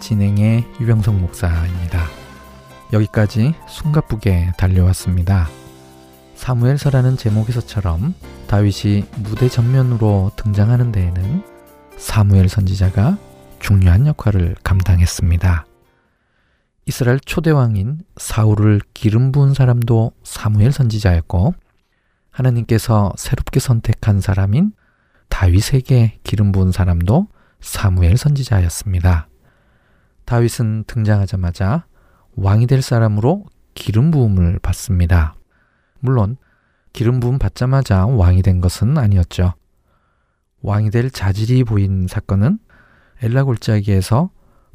진행의 유병성 목사입니다. 여기까지 숨가쁘게 달려왔습니다. 사무엘서라는 제목에서처럼 다윗이 무대 전면으로 등장하는 데에는 사무엘 선지자가 중요한 역할을 감당했습니다. 이스라엘 초대왕인 사울을 기름 부은 사람도 사무엘 선지자였고 하나님께서 새롭게 선택한 사람인 다윗에게 기름 부은 사람도 사무엘 선지자였습니다. 다윗은 등장하자마자 왕이 될 사람으로 기름 부음을 받습니다. 물론 기름 부음 받자마자 왕이 된 것은 아니었죠. 왕이 될 자질이 보인 사건은 엘라 골짜기에서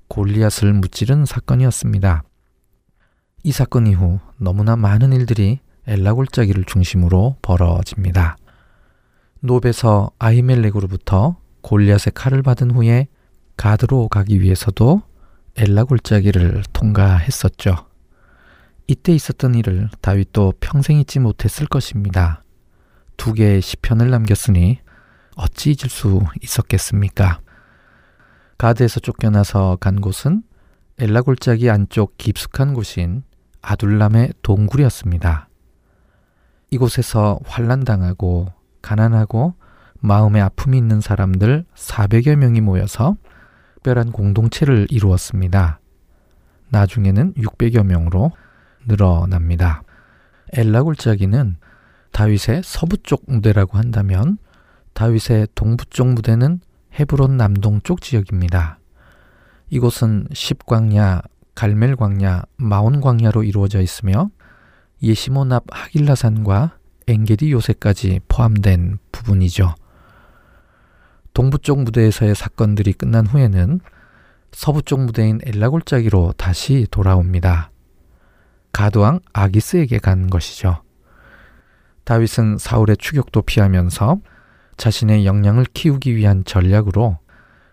골리앗을 무찌른 사건이었습니다. 이 사건 이후 너무나 많은 일들이 엘라 골짜기를 중심으로 벌어집니다. 노베서 아히멜렉으로부터 골리앗의 칼을 받은 후에 가드로 가기 위해서도 엘라 골짜기를 통과했었죠. 이때 있었던 일을 다윗도 평생 잊지 못했을 것입니다. 두 개의 시편을 남겼으니 어찌 잊을 수 있었겠습니까? 가드에서 쫓겨나서 간 곳은 엘라 골짜기 안쪽 깊숙한 곳인 아둘람의 동굴이었습니다. 이곳에서 환란당하고 가난하고 마음에 아픔이 있는 사람들 400여 명이 모여서 특별한 공동체를 이루었습니다. 나중에는 600여 명으로 늘어납니다. 엘라 골짜기는 다윗의 서부 쪽 무대라고 한다면 다윗의 동부 쪽 무대는 헤브론 남동쪽 지역입니다. 이곳은 십광야, 갈멜광야, 마온광야로 이루어져 있으며 예시몬 앞 하길라산과 엥게디 요새까지 포함된 부분이죠. 동부 쪽 무대에서의 사건들이 끝난 후에는 서부 쪽 무대인 엘라골짜기로 다시 돌아옵니다. 가드왕 아기스에게 간 것이죠. 다윗은 사울의 추격도 피하면서 자신의 역량을 키우기 위한 전략으로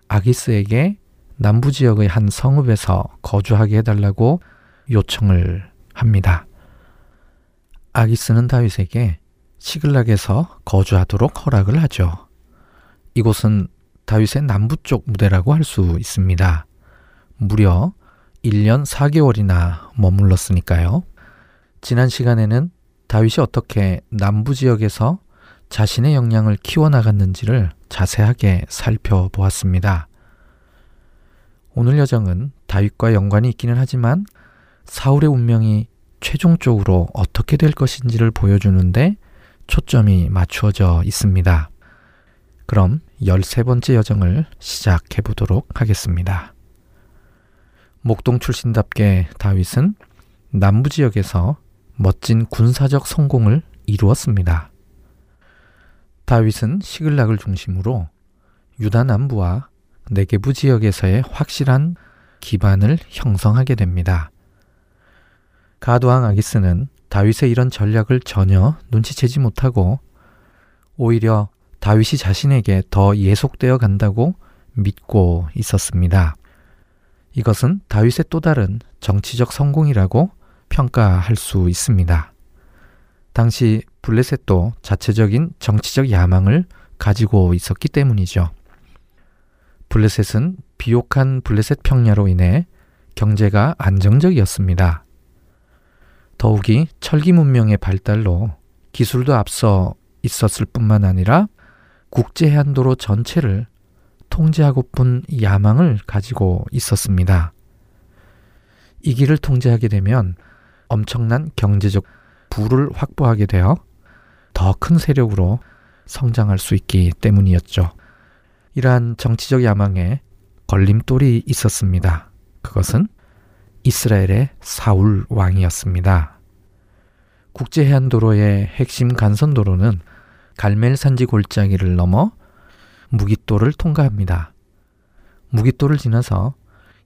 아기스에게 남부 지역의 한 성읍에서 거주하게 해달라고 요청을 합니다. 아기스는 다윗에게 시글락에서 거주하도록 허락을 하죠. 이곳은 다윗의 남부 쪽 무대라고 할 수 있습니다. 무려 1년 4개월이나 머물렀으니까요. 지난 시간에는 다윗이 어떻게 남부 지역에서 자신의 역량을 키워나갔는지를 자세하게 살펴보았습니다. 오늘 여정은 다윗과 연관이 있기는 하지만 사울의 운명이 최종적으로 어떻게 될 것인지를 보여주는데 초점이 맞추어져 있습니다. 그럼 13번째 여정을 시작해 보도록 하겠습니다. 목동 출신답게 다윗은 남부 지역에서 멋진 군사적 성공을 이루었습니다. 다윗은 시글락을 중심으로 유다 남부와 네게부 지역에서의 확실한 기반을 형성하게 됩니다. 가도왕 아기스는 다윗의 이런 전략을 전혀 눈치채지 못하고 오히려 다윗이 자신에게 더 예속되어 간다고 믿고 있었습니다. 이것은 다윗의 또 다른 정치적 성공이라고 평가할 수 있습니다. 당시 블레셋도 자체적인 정치적 야망을 가지고 있었기 때문이죠. 블레셋은 비옥한 블레셋 평야로 인해 경제가 안정적이었습니다. 더욱이 철기 문명의 발달로 기술도 앞서 있었을 뿐만 아니라 국제 해안도로 전체를 통제하고픈 야망을 가지고 있었습니다. 이 길을 통제하게 되면 엄청난 경제적 부를 확보하게 되어 더 큰 세력으로 성장할 수 있기 때문이었죠. 이러한 정치적 야망에 걸림돌이 있었습니다. 그것은 이스라엘의 사울 왕이었습니다. 국제 해안도로의 핵심 간선도로는 갈멜 산지 골짜기를 넘어 무기또를 통과합니다. 무기또를 지나서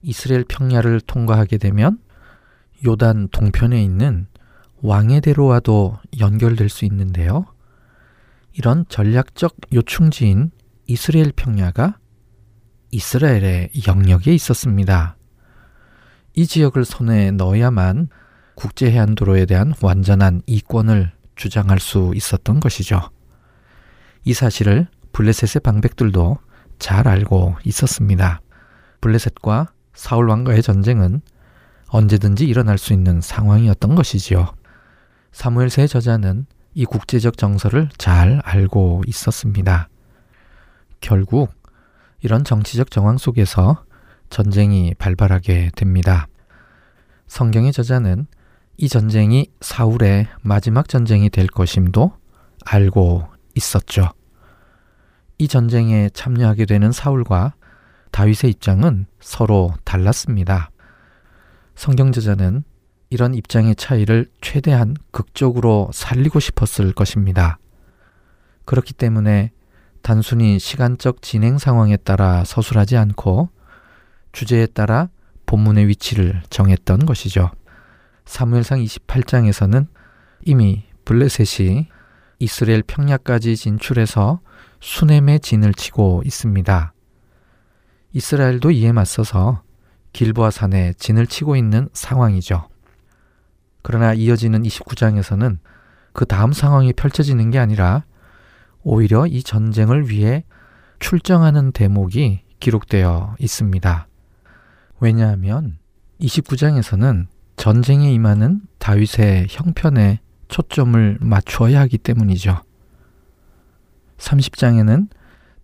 이스라엘 평야를 통과하게 되면 요단 동편에 있는 왕의 대로와도 연결될 수 있는데요. 이런 전략적 요충지인 이스라엘 평야가 이스라엘의 영역에 있었습니다. 이 지역을 손에 넣어야만 국제해안도로에 대한 완전한 이권을 주장할 수 있었던 것이죠. 이 사실을 블레셋의 방백들도 잘 알고 있었습니다. 블레셋과 사울 왕과의 전쟁은 언제든지 일어날 수 있는 상황이었던 것이지요. 사무엘서의 저자는 이 국제적 정서를 잘 알고 있었습니다. 결국 이런 정치적 정황 속에서 전쟁이 발발하게 됩니다. 성경의 저자는 이 전쟁이 사울의 마지막 전쟁이 될 것임도 알고 있었죠. 이 전쟁에 참여하게 되는 사울과 다윗의 입장은 서로 달랐습니다. 성경 저자는 이런 입장의 차이를 최대한 극적으로 살리고 싶었을 것입니다. 그렇기 때문에 단순히 시간적 진행 상황에 따라 서술하지 않고 주제에 따라 본문의 위치를 정했던 것이죠. 사무엘상 28장에서는 이미 블레셋이 이스라엘 평야까지 진출해서 수넴의 진을 치고 있습니다. 이스라엘도 이에 맞서서 길보아 산에 진을 치고 있는 상황이죠. 그러나 이어지는 29장에서는 그 다음 상황이 펼쳐지는 게 아니라 오히려 이 전쟁을 위해 출정하는 대목이 기록되어 있습니다. 왜냐하면 29장에서는 전쟁에 임하는 다윗의 형편에 초점을 맞추어야 하기 때문이죠. 30장에는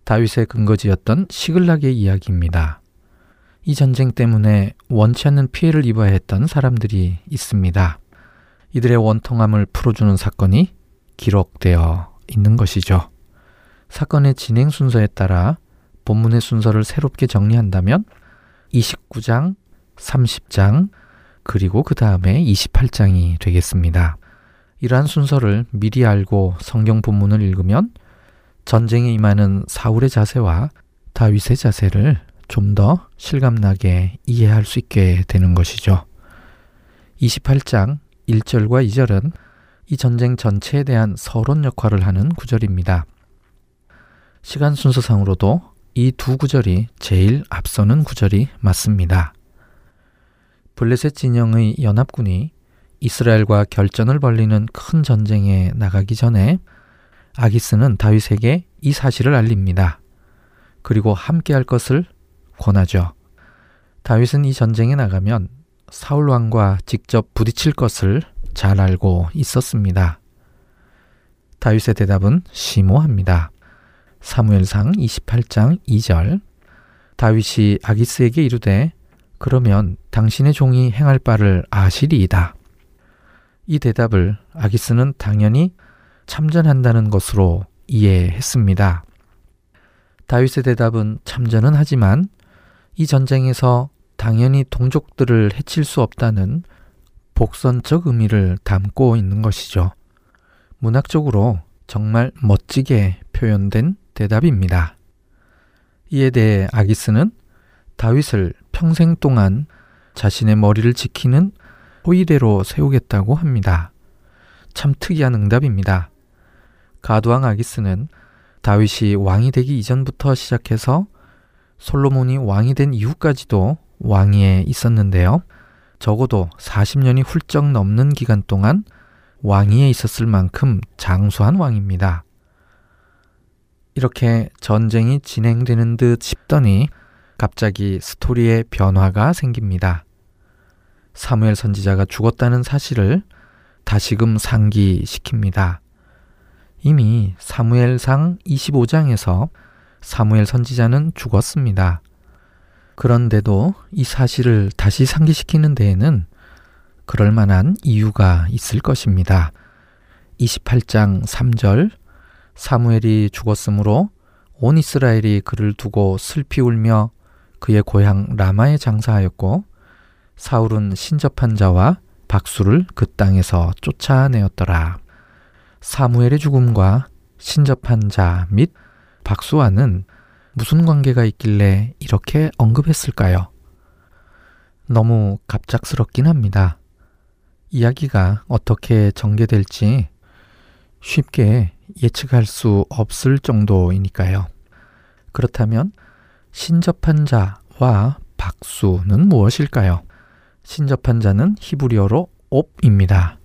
다윗의 근거지였던 시글락의 이야기입니다. 이 전쟁 때문에 원치 않는 피해를 입어야 했던 사람들이 있습니다. 이들의 원통함을 풀어주는 사건이 기록되어 있는 것이죠. 사건의 진행 순서에 따라 본문의 순서를 새롭게 정리한다면 29장, 30장, 그리고 그 다음에 28장이 되겠습니다. 이러한 순서를 미리 알고 성경 본문을 읽으면 전쟁에 임하는 사울의 자세와 다윗의 자세를 좀 더 실감나게 이해할 수 있게 되는 것이죠. 28장 1절과 2절은 이 전쟁 전체에 대한 서론 역할을 하는 구절입니다. 시간 순서상으로도 이 두 구절이 제일 앞서는 구절이 맞습니다. 블레셋 진영의 연합군이 이스라엘과 결전을 벌리는 큰 전쟁에 나가기 전에 아기스는 다윗에게 이 사실을 알립니다. 그리고 함께 할 것을 권하죠. 다윗은 이 전쟁에 나가면 사울 왕과 직접 부딪힐 것을 잘 알고 있었습니다. 다윗의 대답은 심오합니다. 사무엘상 28장 2절 다윗이 아기스에게 이르되 그러면 당신의 종이 행할 바를 아시리이다. 이 대답을 아기스는 당연히 참전한다는 것으로 이해했습니다. 다윗의 대답은 참전은 하지만 이 전쟁에서 당연히 동족들을 해칠 수 없다는 복선적 의미를 담고 있는 것이죠. 문학적으로 정말 멋지게 표현된 대답입니다. 이에 대해 아기스는 다윗을 평생 동안 자신의 머리를 지키는 호위대로 세우겠다고 합니다. 참 특이한 응답입니다. 가두왕 아기스는 다윗이 왕이 되기 이전부터 시작해서 솔로몬이 왕이 된 이후까지도 왕위에 있었는데요. 적어도 40년이 훌쩍 넘는 기간 동안 왕위에 있었을 만큼 장수한 왕입니다. 이렇게 전쟁이 진행되는 듯 싶더니 갑자기 스토리에 변화가 생깁니다. 사무엘 선지자가 죽었다는 사실을 다시금 상기시킵니다. 이미 사무엘상 25장에서 사무엘 선지자는 죽었습니다. 그런데도 이 사실을 다시 상기시키는 데에는 그럴 만한 이유가 있을 것입니다. 28장 3절 사무엘이 죽었으므로 온 이스라엘이 그를 두고 슬피 울며 그의 고향 라마에 장사하였고 사울은 신접한 자와 박수를 그 땅에서 쫓아내었더라. 사무엘의 죽음과 신접한 자 및 박수와는 무슨 관계가 있길래 이렇게 언급했을까요? 너무 갑작스럽긴 합니다. 이야기가 어떻게 전개될지 쉽게 예측할 수 없을 정도이니까요. 그렇다면 신접한 자와 박수는 무엇일까요? 신접한 자는 히브리어로 옵입니다.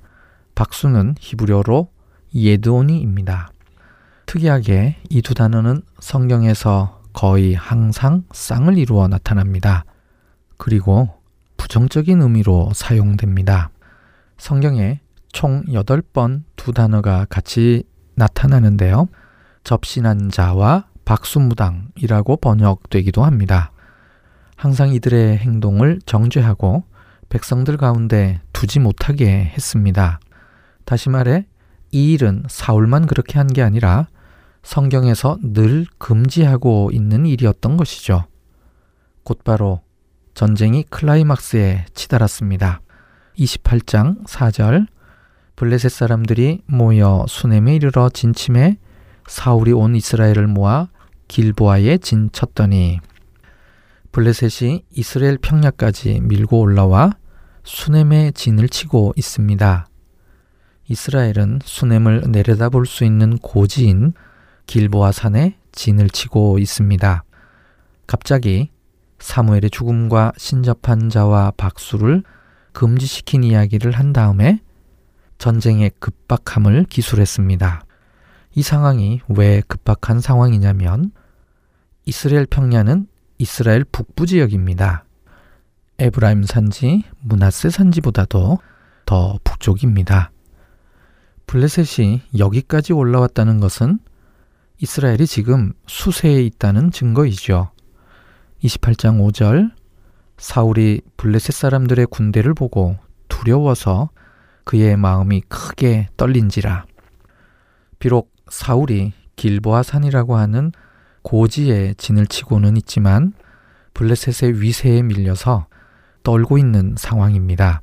박수는 히브리어로 예드오니입니다. 특이하게 이 두 단어는 성경에서 거의 항상 쌍을 이루어 나타납니다. 그리고 부정적인 의미로 사용됩니다. 성경에 총 8번 두 단어가 같이 나타나는데요. 접신한 자와 박수무당이라고 번역되기도 합니다. 항상 이들의 행동을 정죄하고 백성들 가운데 두지 못하게 했습니다. 다시 말해, 이 일은 사울만 그렇게 한 게 아니라 성경에서 늘 금지하고 있는 일이었던 것이죠. 곧바로 전쟁이 클라이막스에 치달았습니다. 28장 4절 블레셋 사람들이 모여 수넴에 이르러 진침해 사울이 온 이스라엘을 모아 길보아에 진쳤더니 블레셋이 이스라엘 평야까지 밀고 올라와 수넴에 진을 치고 있습니다. 이스라엘은 수넴을 내려다볼 수 있는 고지인 길보아 산에 진을 치고 있습니다. 갑자기 사무엘의 죽음과 신접한 자와 박수를 금지시킨 이야기를 한 다음에 전쟁의 급박함을 기술했습니다. 이 상황이 왜 급박한 상황이냐면 이스라엘 평야는 이스라엘 북부 지역입니다. 에브라임 산지, 문하세 산지보다도 더 북쪽입니다. 블레셋이 여기까지 올라왔다는 것은 이스라엘이 지금 수세에 있다는 증거이죠. 28장 5절 사울이 블레셋 사람들의 군대를 보고 두려워서 그의 마음이 크게 떨린지라. 비록 사울이 길보아 산이라고 하는 고지에 진을 치고는 있지만 블레셋의 위세에 밀려서 떨고 있는 상황입니다.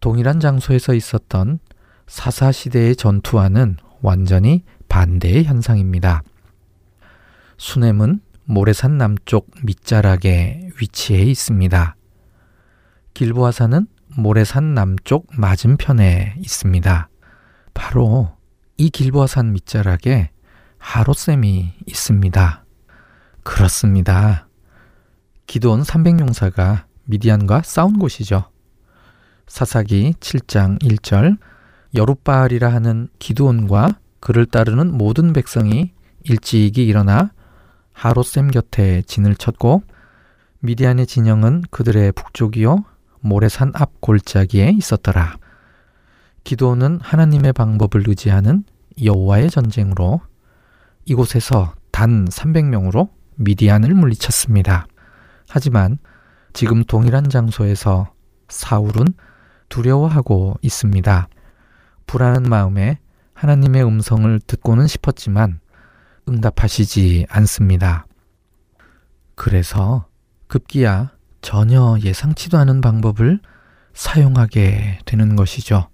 동일한 장소에서 있었던 사사 시대의 전투와는 완전히 반대의 현상입니다. 수넴은 모래산 남쪽 밑자락에 위치해 있습니다. 길보아산은 모래산 남쪽 맞은편에 있습니다. 바로 이 길보아산 밑자락에 하롯샘이 있습니다. 그렇습니다. 기도원 300용사가 미디안과 싸운 곳이죠. 사사기 7장 1절 여룻바알이라 하는 기드온과 그를 따르는 모든 백성이 일찍이 일어나 하롯샘 곁에 진을 쳤고 미디안의 진영은 그들의 북쪽이요 모래산 앞 골짜기에 있었더라. 기도는 하나님의 방법을 의지하는 여호와의 전쟁으로 이곳에서 단 300명으로 미디안을 물리쳤습니다. 하지만 지금 동일한 장소에서 사울은 두려워하고 있습니다. 불안한 마음에 하나님의 음성을 듣고는 싶었지만 응답하시지 않습니다. 그래서 급기야 전혀 예상치도 않은 방법을 사용하게 되는 것이죠.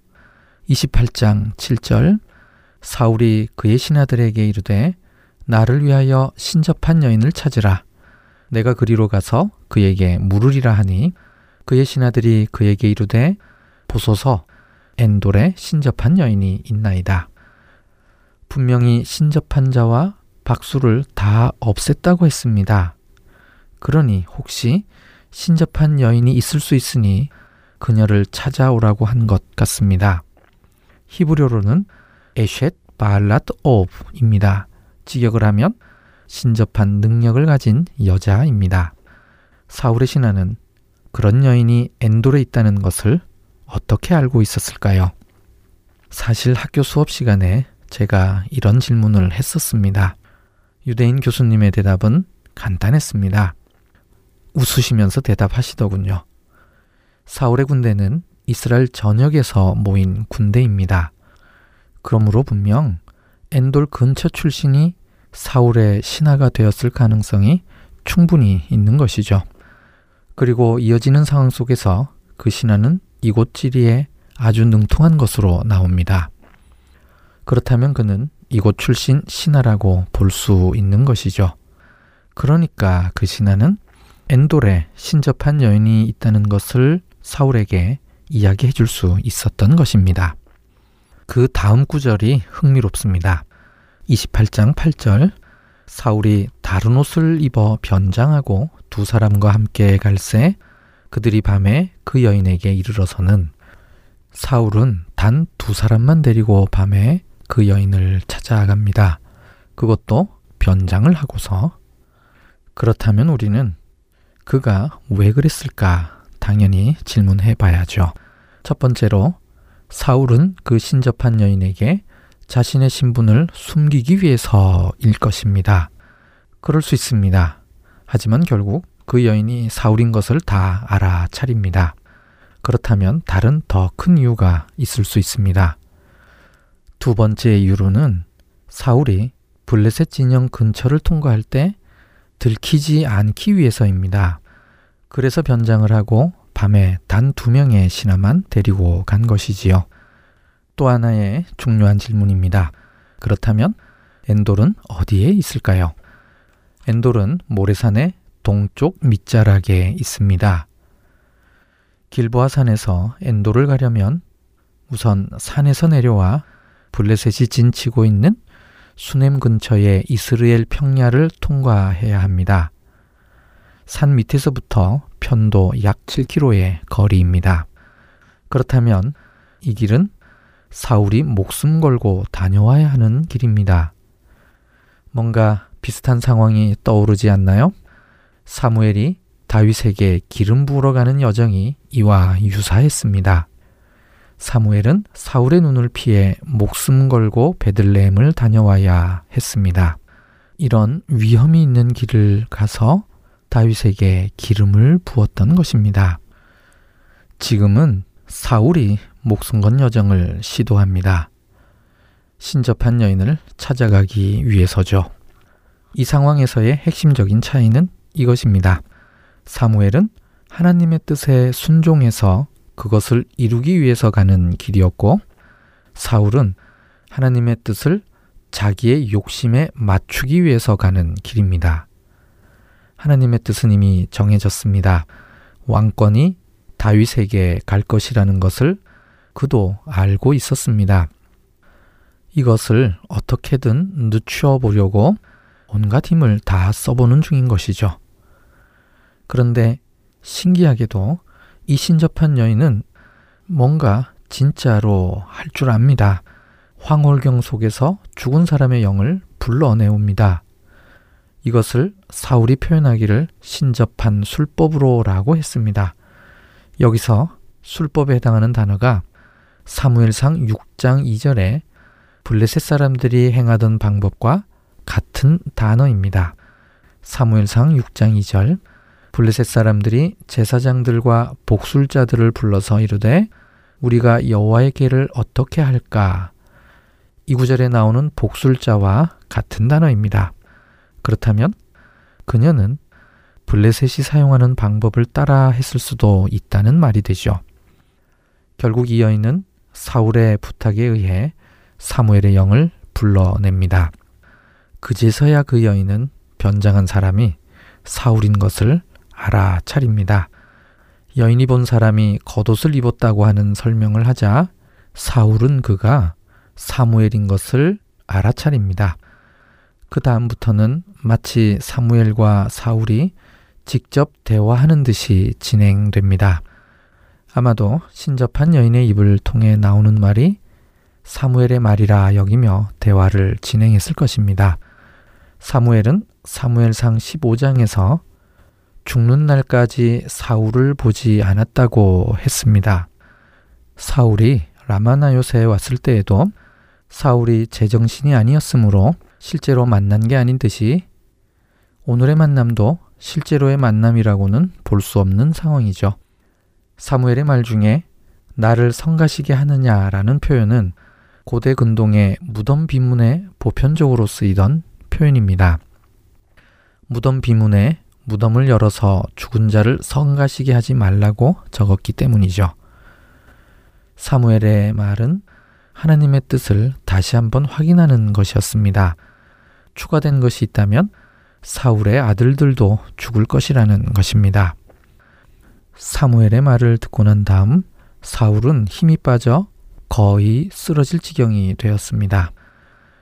28장 7절 사울이 그의 신하들에게 이르되 나를 위하여 신접한 여인을 찾으라. 내가 그리로 가서 그에게 물으리라 하니 그의 신하들이 그에게 이르되 보소서 엔돌에 신접한 여인이 있나이다. 분명히 신접한 자와 박수를 다 없앴다고 했습니다. 그러니 혹시 신접한 여인이 있을 수 있으니 그녀를 찾아오라고 한 것 같습니다. 히브리어로는 에셋 바알랏 오브입니다. 직역을 하면 신접한 능력을 가진 여자입니다. 사울의 신하는 그런 여인이 엔돌에 있다는 것을 어떻게 알고 있었을까요? 사실 학교 수업 시간에 제가 이런 질문을 했었습니다. 유대인 교수님의 대답은 간단했습니다. 웃으시면서 대답하시더군요. 사울의 군대는 이스라엘 전역에서 모인 군대입니다. 그러므로 분명 엔돌 근처 출신이 사울의 신하가 되었을 가능성이 충분히 있는 것이죠. 그리고 이어지는 상황 속에서 그 신하는 이곳 지리에 아주 능통한 것으로 나옵니다. 그렇다면 그는 이곳 출신 신하라고 볼 수 있는 것이죠. 그러니까 그 신하는 엔돌에 신접한 여인이 있다는 것을 사울에게 이야기해 줄 수 있었던 것입니다. 그 다음 구절이 흥미롭습니다. 28장 8절 사울이 다른 옷을 입어 변장하고 두 사람과 함께 갈새 그들이 밤에 그 여인에게 이르러서는 사울은 단 두 사람만 데리고 밤에 그 여인을 찾아갑니다. 그것도 변장을 하고서 그렇다면 우리는 그가 왜 그랬을까 당연히 질문해 봐야죠. 첫 번째로 사울은 그 신접한 여인에게 자신의 신분을 숨기기 위해서일 것입니다. 그럴 수 있습니다. 하지만 결국 그 여인이 사울인 것을 다 알아차립니다. 그렇다면 다른 더 큰 이유가 있을 수 있습니다. 두 번째 이유로는 사울이 블레셋 진영 근처를 통과할 때 들키지 않기 위해서입니다. 그래서 변장을 하고 밤에 단 두 명의 신하만 데리고 간 것이지요. 또 하나의 중요한 질문입니다. 그렇다면 엔돌은 어디에 있을까요? 엔돌은 모래산의 동쪽 밑자락에 있습니다. 길보아 산에서 엔돌을 가려면 우선 산에서 내려와 블레셋이 진치고 있는 수넴 근처의 이스르엘 평야를 통과해야 합니다. 산 밑에서부터 편도 약 7km의 거리입니다. 그렇다면 이 길은 사울이 목숨 걸고 다녀와야 하는 길입니다. 뭔가 비슷한 상황이 떠오르지 않나요? 사무엘이 다윗에게 기름 부으러 가는 여정이 이와 유사했습니다. 사무엘은 사울의 눈을 피해 목숨 걸고 베들레헴을 다녀와야 했습니다. 이런 위험이 있는 길을 가서 다윗에게 기름을 부었던 것입니다. 지금은 사울이 목숨 건 여정을 시도합니다. 신접한 여인을 찾아가기 위해서죠. 이 상황에서의 핵심적인 차이는 이것입니다. 사무엘은 하나님의 뜻에 순종해서 그것을 이루기 위해서 가는 길이었고, 사울은 하나님의 뜻을 자기의 욕심에 맞추기 위해서 가는 길입니다. 하나님의 뜻은 이미 정해졌습니다. 왕권이 다윗에게 갈 것이라는 것을 그도 알고 있었습니다. 이것을 어떻게든 늦추어 보려고 온갖 힘을 다 써보는 중인 것이죠. 그런데 신기하게도 이 신접한 여인은 뭔가 진짜로 할 줄 압니다. 황홀경 속에서 죽은 사람의 영을 불러내옵니다. 이것을 사울이 표현하기를 신접한 술법으로라고 했습니다. 여기서 술법에 해당하는 단어가 사무엘상 6장 2절에 블레셋 사람들이 행하던 방법과 같은 단어입니다. 사무엘상 6장 2절 블레셋 사람들이 제사장들과 복술자들을 불러서 이르되 우리가 여호와의 계를 어떻게 할까? 이 구절에 나오는 복술자와 같은 단어입니다. 그렇다면 그녀는 블레셋이 사용하는 방법을 따라 했을 수도 있다는 말이 되죠. 결국 이 여인은 사울의 부탁에 의해 사무엘의 영을 불러냅니다. 그제서야 그 여인은 변장한 사람이 사울인 것을 알아차립니다. 여인이 본 사람이 겉옷을 입었다고 하는 설명을 하자 사울은 그가 사무엘인 것을 알아차립니다. 그 다음부터는 마치 사무엘과 사울이 직접 대화하는 듯이 진행됩니다. 아마도 신접한 여인의 입을 통해 나오는 말이 사무엘의 말이라 여기며 대화를 진행했을 것입니다. 사무엘은 사무엘상 15장에서 죽는 날까지 사울을 보지 않았다고 했습니다. 사울이 라마나요세에 왔을 때에도 사울이 제정신이 아니었으므로 실제로 만난 게 아닌 듯이 오늘의 만남도 실제로의 만남이라고는 볼 수 없는 상황이죠. 사무엘의 말 중에 나를 성가시게 하느냐라는 표현은 고대 근동의 무덤 비문에 보편적으로 쓰이던 표현입니다. 무덤 비문에 무덤을 열어서 죽은 자를 성가시게 하지 말라고 적었기 때문이죠. 사무엘의 말은 하나님의 뜻을 다시 한번 확인하는 것이었습니다. 추가된 것이 있다면 사울의 아들들도 죽을 것이라는 것입니다. 사무엘의 말을 듣고 난 다음 사울은 힘이 빠져 거의 쓰러질 지경이 되었습니다.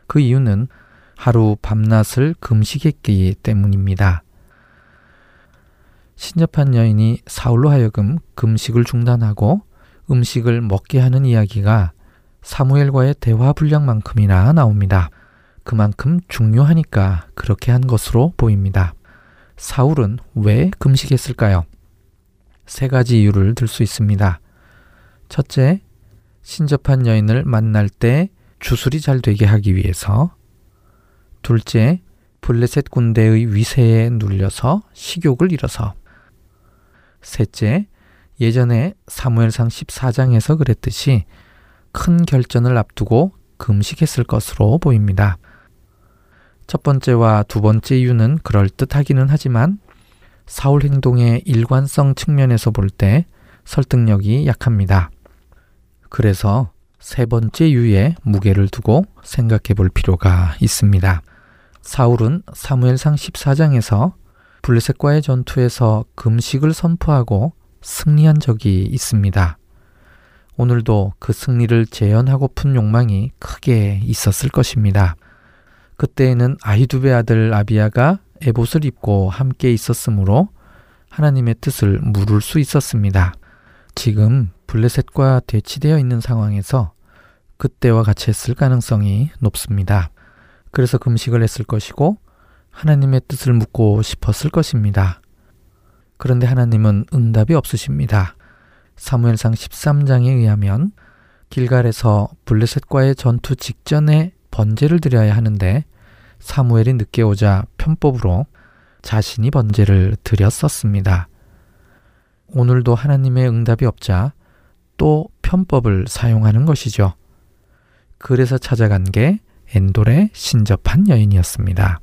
그 이유는 하루 밤낮을 금식했기 때문입니다. 신접한 여인이 사울로 하여금 금식을 중단하고 음식을 먹게 하는 이야기가 사무엘과의 대화 분량만큼이나 나옵니다. 그만큼 중요하니까 그렇게 한 것으로 보입니다. 사울은 왜 금식했을까요? 세 가지 이유를 들 수 있습니다. 첫째, 신접한 여인을 만날 때 주술이 잘 되게 하기 위해서. 둘째, 블레셋 군대의 위세에 눌려서 식욕을 잃어서. 셋째, 예전에 사무엘상 14장에서 그랬듯이 큰 결전을 앞두고 금식했을 것으로 보입니다. 첫 번째와 두 번째 이유는 그럴듯하기는 하지만 사울 행동의 일관성 측면에서 볼 때 설득력이 약합니다. 그래서 세 번째 이유에 무게를 두고 생각해 볼 필요가 있습니다. 사울은 사무엘상 14장에서 블레셋과의 전투에서 금식을 선포하고 승리한 적이 있습니다. 오늘도 그 승리를 재현하고픈 욕망이 크게 있었을 것입니다. 그때에는 아히두베 아들 아비야가 에봇을 입고 함께 있었으므로 하나님의 뜻을 물을 수 있었습니다. 지금 블레셋과 대치되어 있는 상황에서 그때와 같이 했을 가능성이 높습니다. 그래서 금식을 했을 것이고 하나님의 뜻을 묻고 싶었을 것입니다. 그런데 하나님은 응답이 없으십니다. 사무엘상 13장에 의하면 길갈에서 블레셋과의 전투 직전에 번제를 드려야 하는데 사무엘이 늦게 오자 편법으로 자신이 번제를 드렸었습니다. 오늘도 하나님의 응답이 없자 또 편법을 사용하는 것이죠. 그래서 찾아간 게 엔돌의 신접한 여인이었습니다.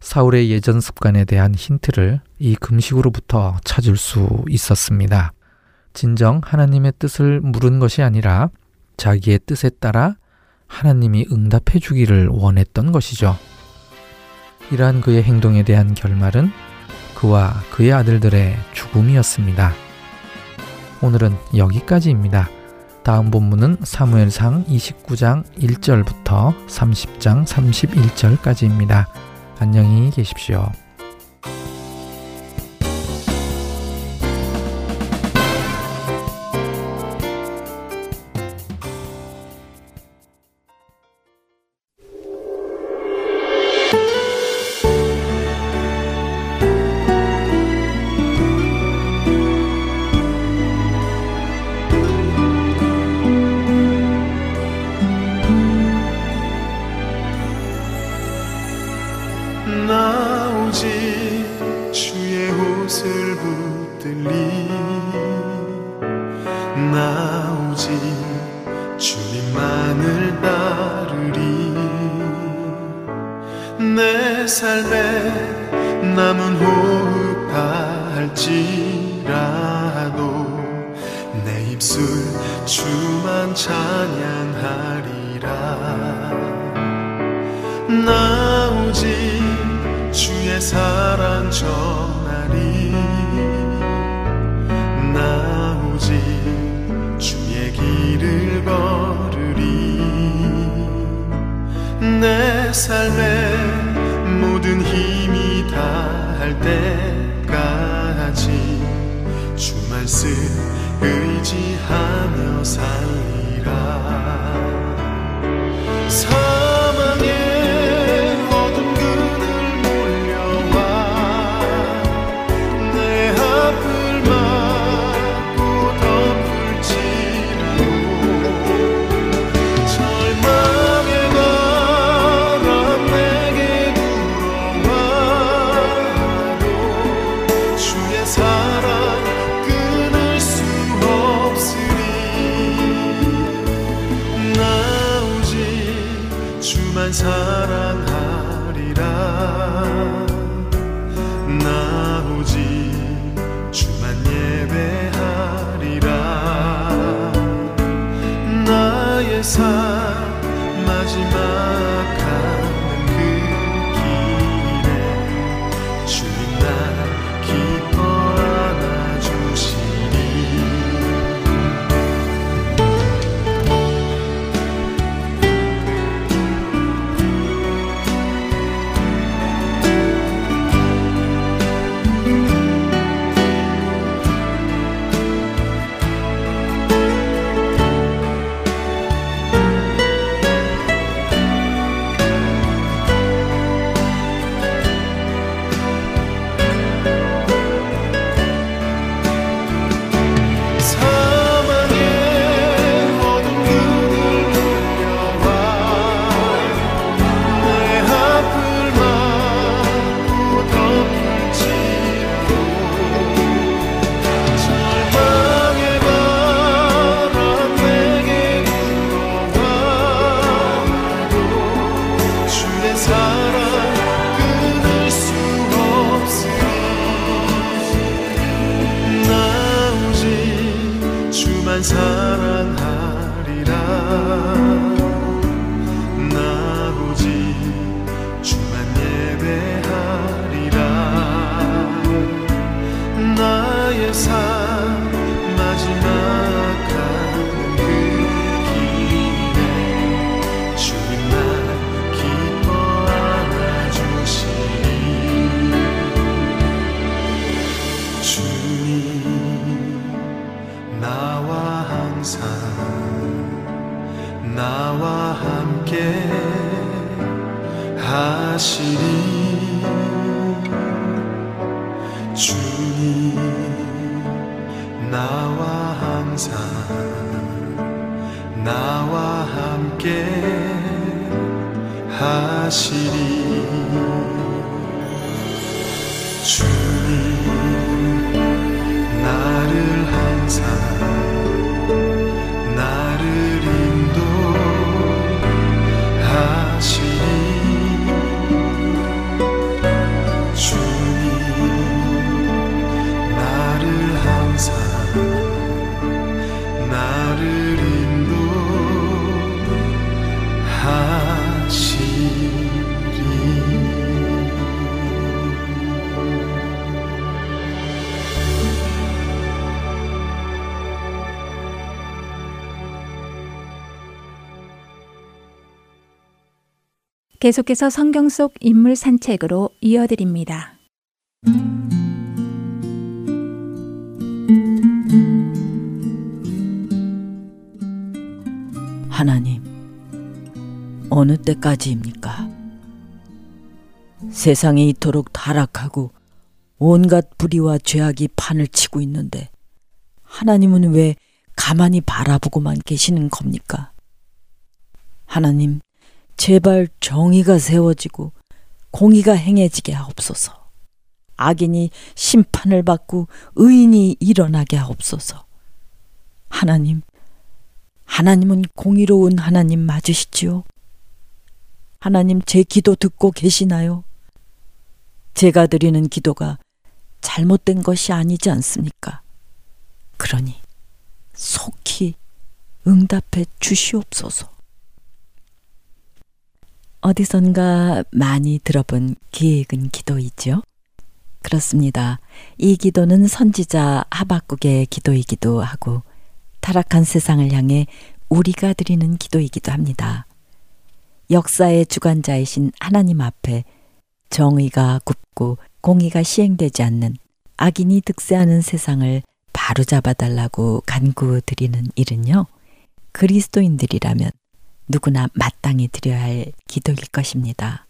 사울의 예전 습관에 대한 힌트를 이 금식으로부터 찾을 수 있었습니다. 진정 하나님의 뜻을 물은 것이 아니라 자기의 뜻에 따라 하나님이 응답해 주기를 원했던 것이죠. 이러한 그의 행동에 대한 결말은 그와 그의 아들들의 죽음이었습니다. 오늘은 여기까지입니다. 다음 본문은 사무엘상 29장 1절부터 30장 31절까지입니다. 안녕히 계십시오. 나와 항상 나와 함께 하시리. 주님 나와 항상 나와 함께 하시리. 계속해서 성경 속 인물 산책으로 이어드립니다. 하나님, 어느 때까지입니까? 세상이 이토록 타락하고 온갖 불의와 죄악이 판을 치고 있는데 하나님은 왜 가만히 바라보고만 계시는 겁니까? 하나님, 제발 정의가 세워지고 공의가 행해지게 하옵소서. 악인이 심판을 받고 의인이 일어나게 하옵소서. 하나님, 하나님은 공의로운 하나님 맞으시지요? 하나님 제 기도 듣고 계시나요? 제가 드리는 기도가 잘못된 것이 아니지 않습니까? 그러니 속히 응답해 주시옵소서. 어디선가 많이 들어본 기획은 기도이죠. 그렇습니다. 이 기도는 선지자 하박국의 기도이기도 하고 타락한 세상을 향해 우리가 드리는 기도이기도 합니다. 역사의 주관자이신 하나님 앞에 정의가 굽고 공의가 시행되지 않는 악인이 득세하는 세상을 바로잡아 달라고 간구 드리는 일은요. 그리스도인들이라면 누구나 마땅히 드려야 할 기도일 것입니다.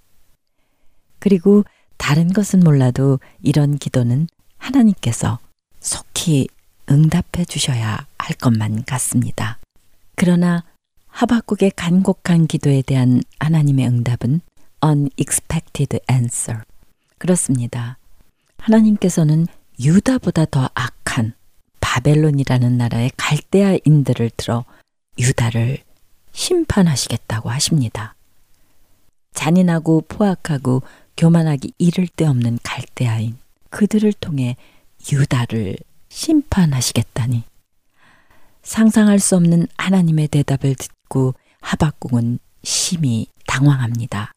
그리고 다른 것은 몰라도 이런 기도는 하나님께서 속히 응답해 주셔야 할 것만 같습니다. 그러나 하박국의 간곡한 기도에 대한 하나님의 응답은 unexpected answer. 그렇습니다. 하나님께서는 유다보다 더 악한 바벨론이라는 나라의 갈대아인들을 들어 유다를 심판하시겠다고 하십니다. 잔인하고 포악하고 교만하기 이를 데 없는 갈대아인 그들을 통해 유다를 심판하시겠다니 상상할 수 없는 하나님의 대답을 듣고 하박국은 심히 당황합니다.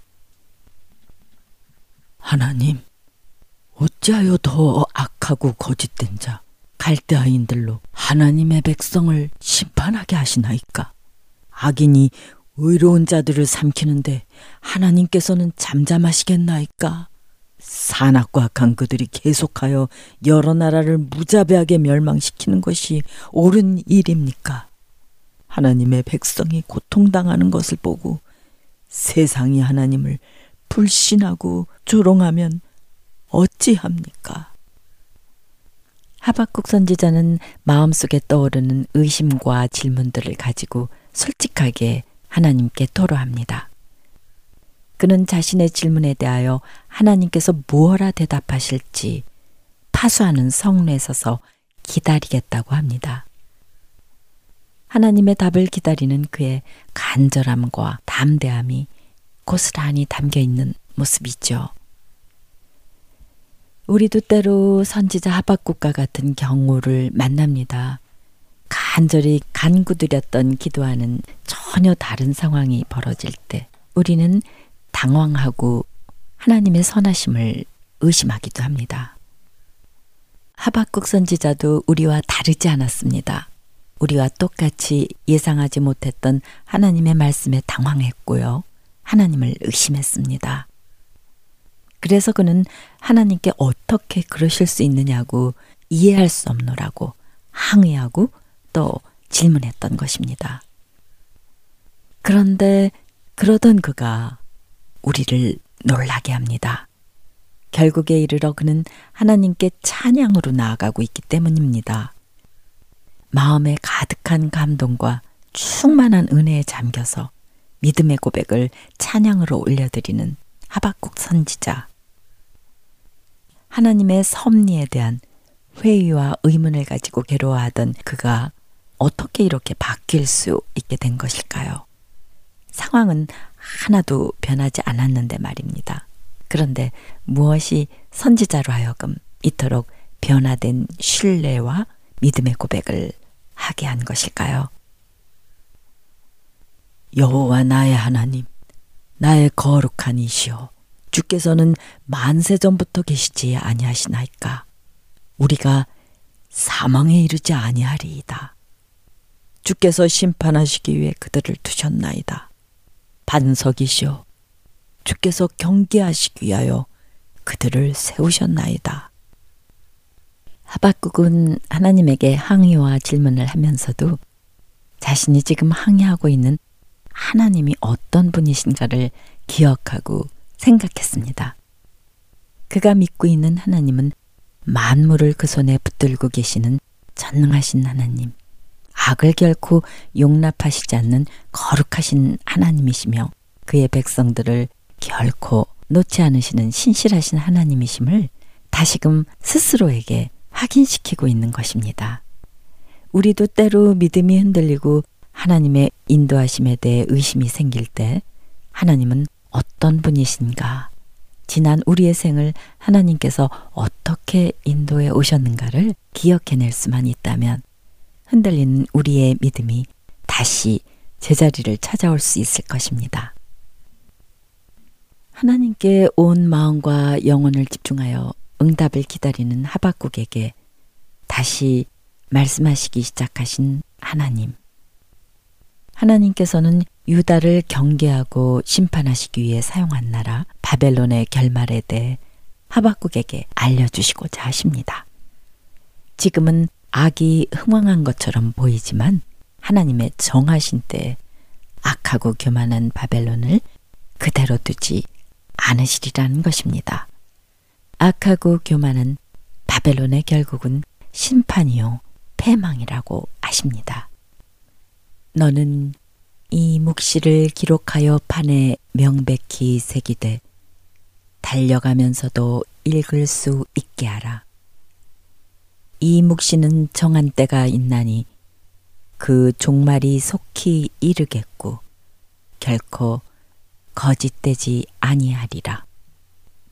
하나님, 어찌하여 더 악하고 거짓된 자 갈대아인들로 하나님의 백성을 심판하게 하시나이까? 악인이 의로운 자들을 삼키는데 하나님께서는 잠잠하시겠나이까? 산악과 악한 그들이 계속하여 여러 나라를 무자비하게 멸망시키는 것이 옳은 일입니까? 하나님의 백성이 고통당하는 것을 보고 세상이 하나님을 불신하고 조롱하면 어찌합니까? 하박국 선지자는 마음속에 떠오르는 의심과 질문들을 가지고 솔직하게 하나님께 토로합니다. 그는 자신의 질문에 대하여 하나님께서 무엇라 대답하실지 파수하는 성내에 서서 기다리겠다고 합니다. 하나님의 답을 기다리는 그의 간절함과 담대함이 고스란히 담겨 있는 모습이죠. 우리도 때로 선지자 하박국과 같은 경우를 만납니다. 간절히 간구드렸던 기도하는 전혀 다른 상황이 벌어질 때 우리는 당황하고 하나님의 선하심을 의심하기도 합니다. 하박국 선지자도 우리와 다르지 않았습니다. 우리와 똑같이 예상하지 못했던 하나님의 말씀에 당황했고요. 하나님을 의심했습니다. 그래서 그는 하나님께 어떻게 그러실 수 있느냐고 이해할 수 없노라고 항의하고 또 질문했던 것입니다. 그런데 그러던 그가 우리를 놀라게 합니다. 결국에 이르러 그는 하나님께 찬양으로 나아가고 있기 때문입니다. 마음에 가득한 감동과 충만한 은혜에 잠겨서 믿음의 고백을 찬양으로 올려드리는 하박국 선지자. 하나님의 섭리에 대한 회의와 의문을 가지고 괴로워하던 그가 어떻게 이렇게 바뀔 수 있게 된 것일까요? 상황은 하나도 변하지 않았는데 말입니다. 그런데 무엇이 선지자로 하여금 이토록 변화된 신뢰와 믿음의 고백을 하게 한 것일까요? 여호와 나의 하나님, 나의 거룩한 이시오. 주께서는 만세 전부터 계시지 아니하시나이까. 우리가 사망에 이르지 아니하리이다. 주께서 심판하시기 위해 그들을 두셨나이다. 반석이시오. 주께서 경계하시기 위하여 그들을 세우셨나이다. 하박국은 하나님에게 항의와 질문을 하면서도 자신이 지금 항의하고 있는 하나님이 어떤 분이신가를 기억하고 생각했습니다. 그가 믿고 있는 하나님은 만물을 그 손에 붙들고 계시는 전능하신 하나님, 악을 결코 용납하시지 않는 거룩하신 하나님이시며 그의 백성들을 결코 놓지 않으시는 신실하신 하나님이심을 다시금 스스로에게 확인시키고 있는 것입니다. 우리도 때로 믿음이 흔들리고 하나님의 인도하심에 대해 의심이 생길 때 하나님은 어떤 분이신가? 지난 우리의 생을 하나님께서 어떻게 인도해 오셨는가를 기억해낼 수만 있다면 흔들리는 우리의 믿음이 다시 제자리를 찾아올 수 있을 것입니다. 하나님께 온 마음과 영혼을 집중하여 응답을 기다리는 하박국에게 다시 말씀하시기 시작하신 하나님. 하나님께서는 유다를 경계하고 심판하시기 위해 사용한 나라 바벨론의 결말에 대해 하박국에게 알려주시고자 하십니다. 지금은 악이 흥왕한 것처럼 보이지만 하나님의 정하신 때 악하고 교만한 바벨론을 그대로 두지 않으시리라는 것입니다. 악하고 교만은 바벨론의 결국은 심판이요, 패망이라고 하십니다. 너는 이 묵시를 기록하여 판에 명백히 새기되 달려가면서도 읽을 수 있게 하라. 이 묵시는 정한 때가 있나니 그 종말이 속히 이르겠고 결코 거짓되지 아니하리라.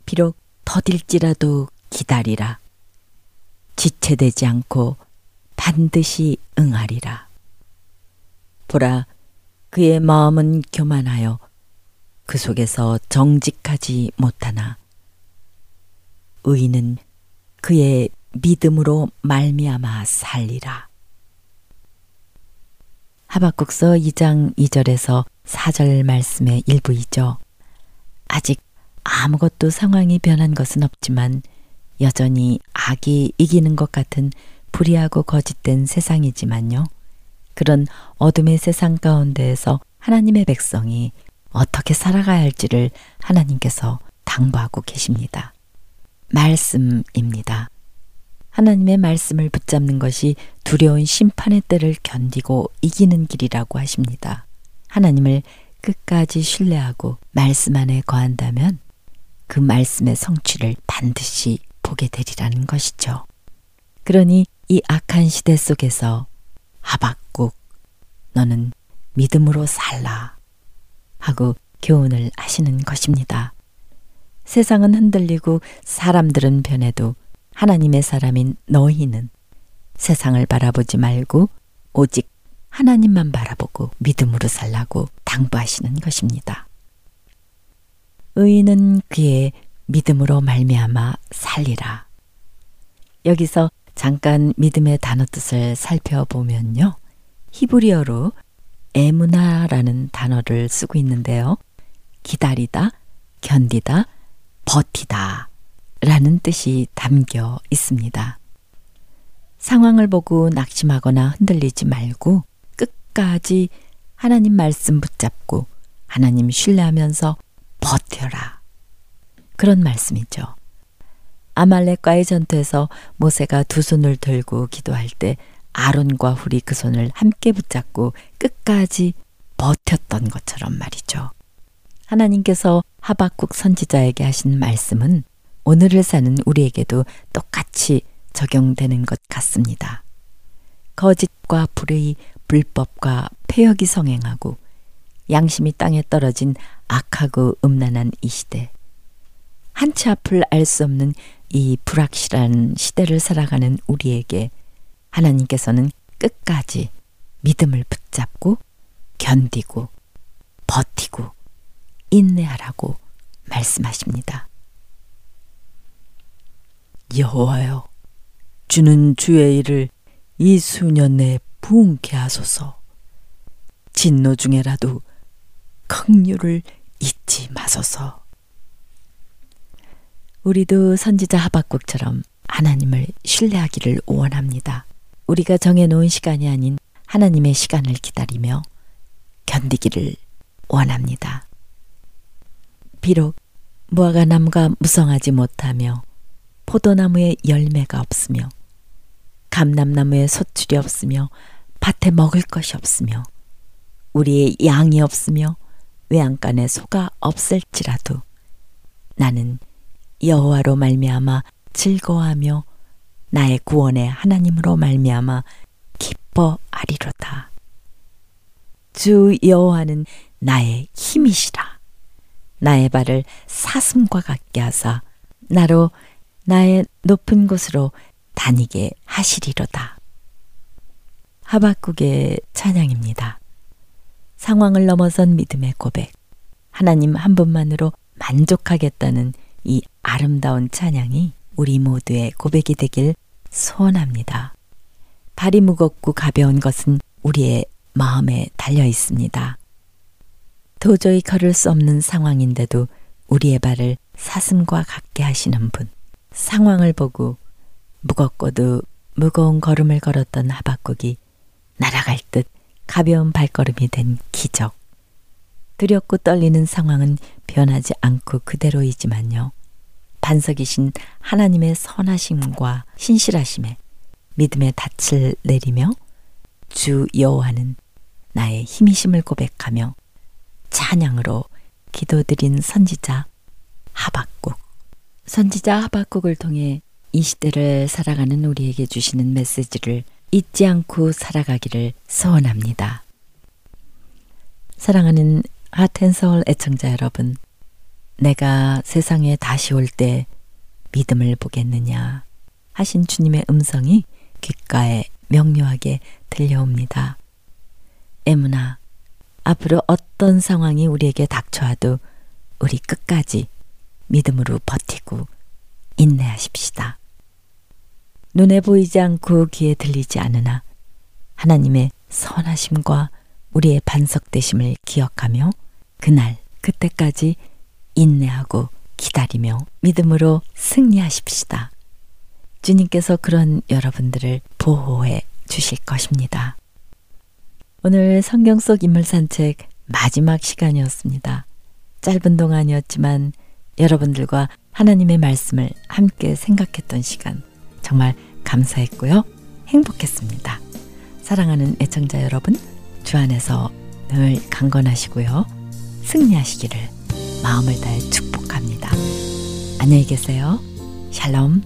비록 더딜지라도 기다리라. 지체되지 않고 반드시 응하리라. 보라, 그의 마음은 교만하여 그 속에서 정직하지 못하나 의인은 그의 믿음으로 말미암아 살리라. 하박국서 2장 2절에서 4절 말씀의 일부이죠. 아직 아무것도 상황이 변한 것은 없지만 여전히 악이 이기는 것 같은 불의하고 거짓된 세상이지만요. 그런 어둠의 세상 가운데에서 하나님의 백성이 어떻게 살아가야 할지를 하나님께서 당부하고 계십니다. 말씀입니다. 하나님의 말씀을 붙잡는 것이 두려운 심판의 때를 견디고 이기는 길이라고 하십니다. 하나님을 끝까지 신뢰하고 말씀 안에 거한다면 그 말씀의 성취를 반드시 보게 되리라는 것이죠. 그러니 이 악한 시대 속에서 하박국 너는 믿음으로 살라 하고 교훈을 하시는 것입니다. 세상은 흔들리고 사람들은 변해도 하나님의 사람인 너희는 세상을 바라보지 말고 오직 하나님만 바라보고 믿음으로 살라고 당부하시는 것입니다. 의인은 그의 믿음으로 말미암아 살리라. 여기서 잠깐 믿음의 단어 뜻을 살펴보면요. 히브리어로 에무나라는 단어를 쓰고 있는데요. 기다리다, 견디다, 버티다 라는 뜻이 담겨 있습니다. 상황을 보고 낙심하거나 흔들리지 말고 끝까지 하나님 말씀 붙잡고 하나님 신뢰하면서 버텨라. 그런 말씀이죠. 아말렉과의 전투에서 모세가 두 손을 들고 기도할 때 아론과 훌이 그 손을 함께 붙잡고 끝까지 버텼던 것처럼 말이죠. 하나님께서 하박국 선지자에게 하신 말씀은 오늘을 사는 우리에게도 똑같이 적용되는 것 같습니다. 거짓과 불의, 불법과 폐역이 성행하고 양심이 땅에 떨어진 악하고 음란한 이 시대. 한치 앞을 알 수 없는 이 불확실한 시대를 살아가는 우리에게 하나님께서는 끝까지 믿음을 붙잡고 견디고 버티고 인내하라고 말씀하십니다. 여호와여, 주는 주의 일을 이 수년 내에 부흥케 하소서. 진노 중에라도 긍휼을 잊지 마소서. 우리도 선지자 하박국처럼 하나님을 신뢰하기를 원합니다. 우리가 정해놓은 시간이 아닌 하나님의 시간을 기다리며 견디기를 원합니다. 비록 무화과나무가 무성하지 못하며 포도나무에 열매가 없으며 감람나무에 소출이 없으며 밭에 먹을 것이 없으며 우리의 양이 없으며 외양간에 소가 없을지라도 나는 여호와로 말미암아 즐거워하며 나의 구원의 하나님으로 말미암아 기뻐하리로다. 주 여호와는 나의 힘이시라. 나의 발을 사슴과 같게 하사 나로 나의 높은 곳으로 다니게 하시리로다. 하박국의 찬양입니다. 상황을 넘어선 믿음의 고백. 하나님 한 분만으로 만족하겠다는 이 아름다운 찬양이 우리 모두의 고백이 되길 소원합니다. 발이 무겁고 가벼운 것은 우리의 마음에 달려 있습니다. 도저히 걸을 수 없는 상황인데도 우리의 발을 사슴과 같게 하시는 분. 상황을 보고 무겁고도 무거운 걸음을 걸었던 하박국이 날아갈 듯 가벼운 발걸음이 된 기적. 두렵고 떨리는 상황은 변하지 않고 그대로이지만요. 반석이신 하나님의 선하심과 신실하심에 믿음의 닻을 내리며 주 여호와는 나의 힘이심을 고백하며 찬양으로 기도드린 선지자 하박국. 선지자 하박국을 통해 이 시대를 살아가는 우리에게 주시는 메시지를 잊지 않고 살아가기를 소원합니다. 사랑하는 하텐서울 애청자 여러분, 내가 세상에 다시 올 때 믿음을 보겠느냐 하신 주님의 음성이 귓가에 명료하게 들려옵니다. 에무나, 앞으로 어떤 상황이 우리에게 닥쳐와도 우리 끝까지 믿음으로 버티고 인내하십시다. 눈에 보이지 않고 귀에 들리지 않으나 하나님의 선하심과 우리의 반석되심을 기억하며 그날 그때까지 인내하고 기다리며 믿음으로 승리하십시다. 주님께서 그런 여러분들을 보호해 주실 것입니다. 오늘 성경 속 인물 산책 마지막 시간이었습니다. 짧은 동안이었지만 여러분들과 하나님의 말씀을 함께 생각했던 시간 정말 감사했고요. 행복했습니다. 사랑하는 애청자 여러분, 주 안에서 늘 강건하시고요. 승리하시기를 마음을 다해 축복합니다. 안녕히 계세요. 샬롬.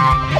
비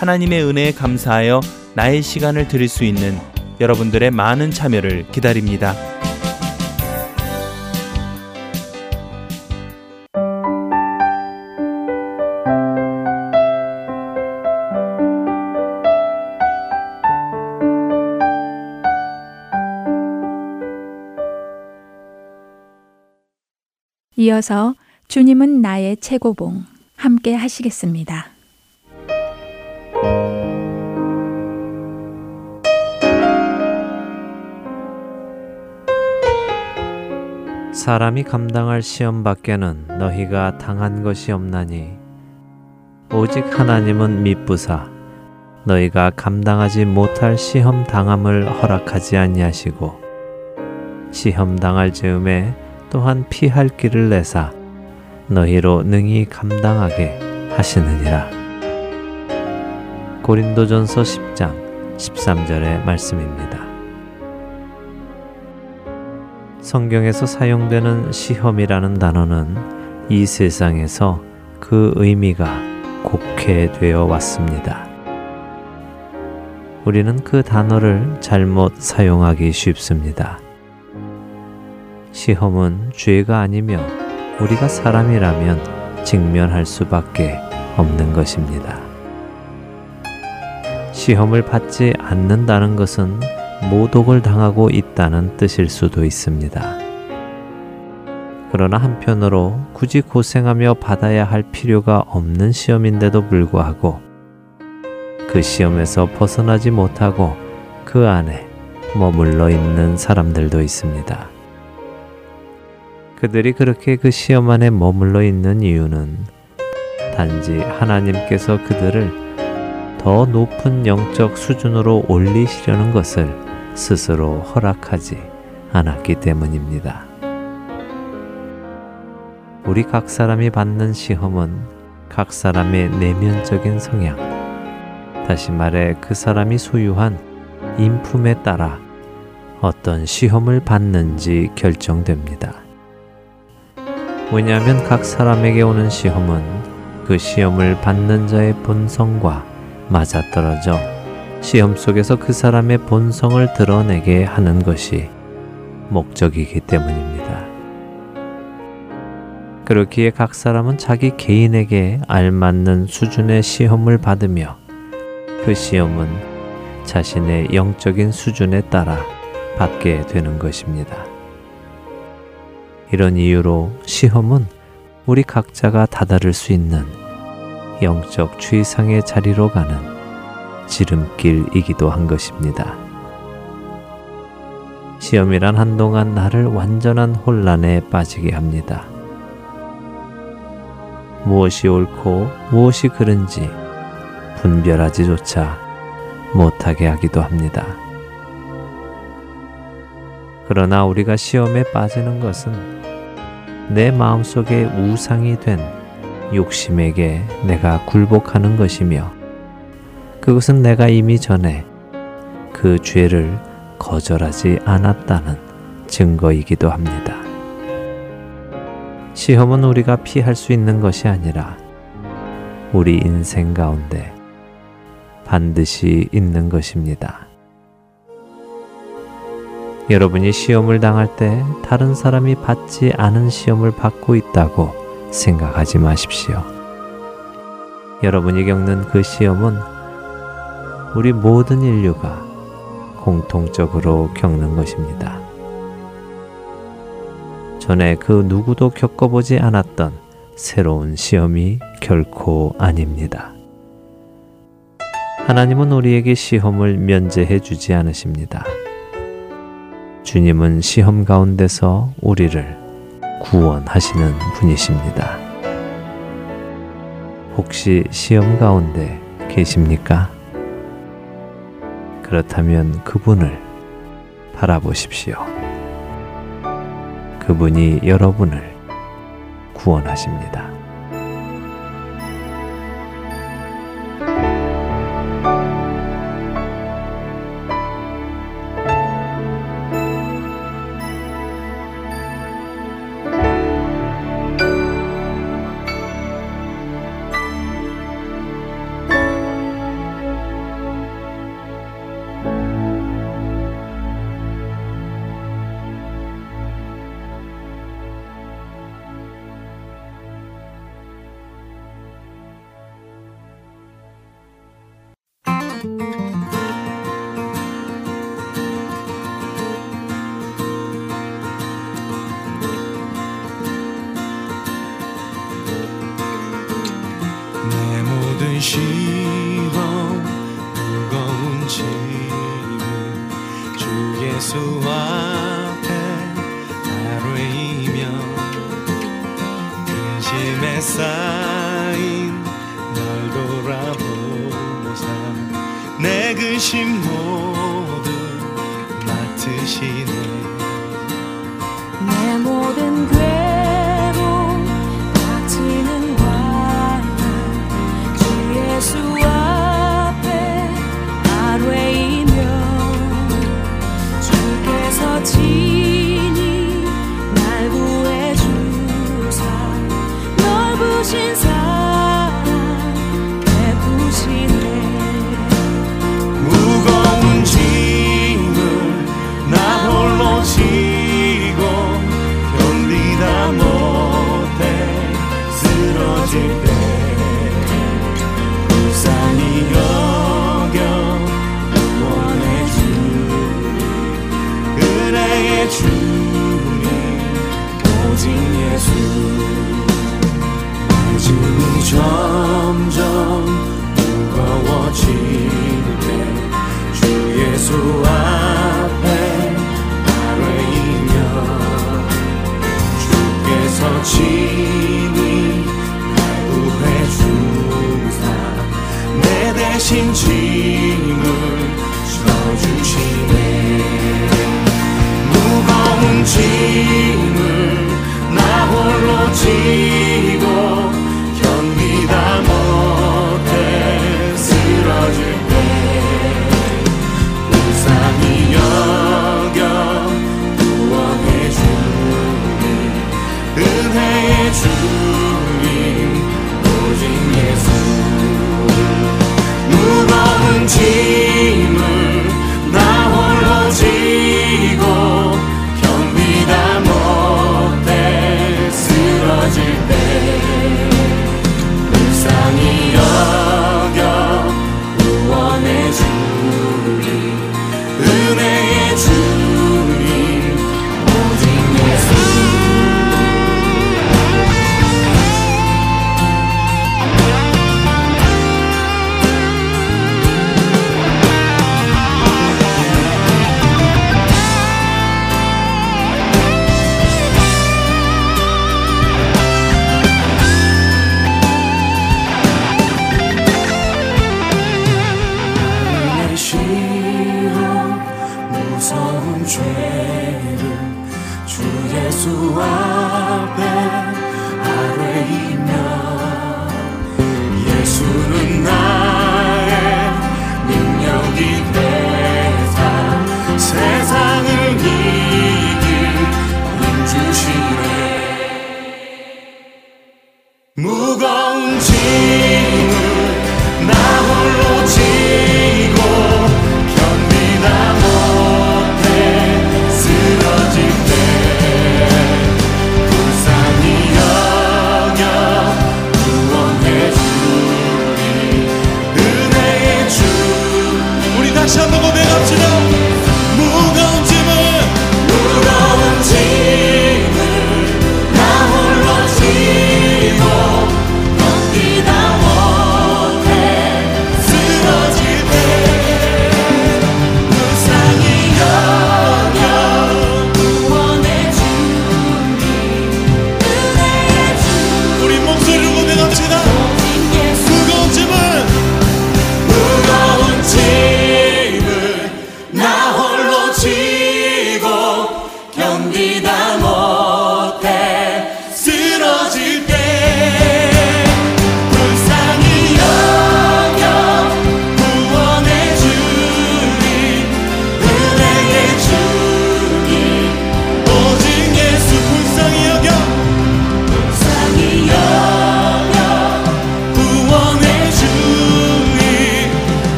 하나님의 은혜에 감사하여 나의 시간을 드릴 수 있는 여러분들의 많은 참여를 기다립니다. 이어서 주님은 나의 최고봉 함께 하시겠습니다. 사람이 감당할 시험 밖에는 너희가 당한 것이 없나니 오직 하나님은 미쁘사 너희가 감당하지 못할 시험 당함을 허락하지 아니하시고 시험 당할 즈음에 또한 피할 길을 내사 너희로 능히 감당하게 하시느니라. 고린도전서 10장 13절의 말씀입니다. 성경에서 사용되는 시험이라는 단어는 이 세상에서 그 의미가 곡해되어 왔습니다. 우리는 그 단어를 잘못 사용하기 쉽습니다. 시험은 죄가 아니며 우리가 사람이라면 직면할 수밖에 없는 것입니다. 시험을 받지 않는다는 것은 모독을 당하고 있다는 뜻일 수도 있습니다. 그러나 한편으로 굳이 고생하며 받아야 할 필요가 없는 시험인데도 불구하고 그 시험에서 벗어나지 못하고 그 안에 머물러 있는 사람들도 있습니다. 그들이 그렇게 그 시험 안에 머물러 있는 이유는 단지 하나님께서 그들을 더 높은 영적 수준으로 올리시려는 것을 스스로 허락하지 않았기 때문입니다. 우리 각 사람이 받는 시험은 각 사람의 내면적인 성향, 다시 말해 그 사람이 소유한 인품에 따라 어떤 시험을 받는지 결정됩니다. 왜냐하면 각 사람에게 오는 시험은 그 시험을 받는 자의 본성과 맞아떨어져 시험 속에서 그 사람의 본성을 드러내게 하는 것이 목적이기 때문입니다. 그렇기에 각 사람은 자기 개인에게 알맞는 수준의 시험을 받으며 그 시험은 자신의 영적인 수준에 따라 받게 되는 것입니다. 이런 이유로 시험은 우리 각자가 다다를 수 있는 영적 최상의 자리로 가는 지름길이기도 한 것입니다. 시험이란 한동안 나를 완전한 혼란에 빠지게 합니다. 무엇이 옳고 무엇이 그른지 분별하지조차 못하게 하기도 합니다. 그러나 우리가 시험에 빠지는 것은 내 마음속에 우상이 된 욕심에게 내가 굴복하는 것이며 그것은 내가 이미 전에 그 죄를 거절하지 않았다는 증거이기도 합니다. 시험은 우리가 피할 수 있는 것이 아니라 우리 인생 가운데 반드시 있는 것입니다. 여러분이 시험을 당할 때 다른 사람이 받지 않은 시험을 받고 있다고 생각하지 마십시오. 여러분이 겪는 그 시험은 우리 모든 인류가 공통적으로 겪는 것입니다. 전에 그 누구도 겪어보지 않았던 새로운 시험이 결코 아닙니다. 하나님은 우리에게 시험을 면제해 주지 않으십니다. 주님은 시험 가운데서 우리를 구원하시는 분이십니다. 혹시 시험 가운데 계십니까? 그렇다면 그분을 바라보십시오. 그분이 여러분을 구원하십니다.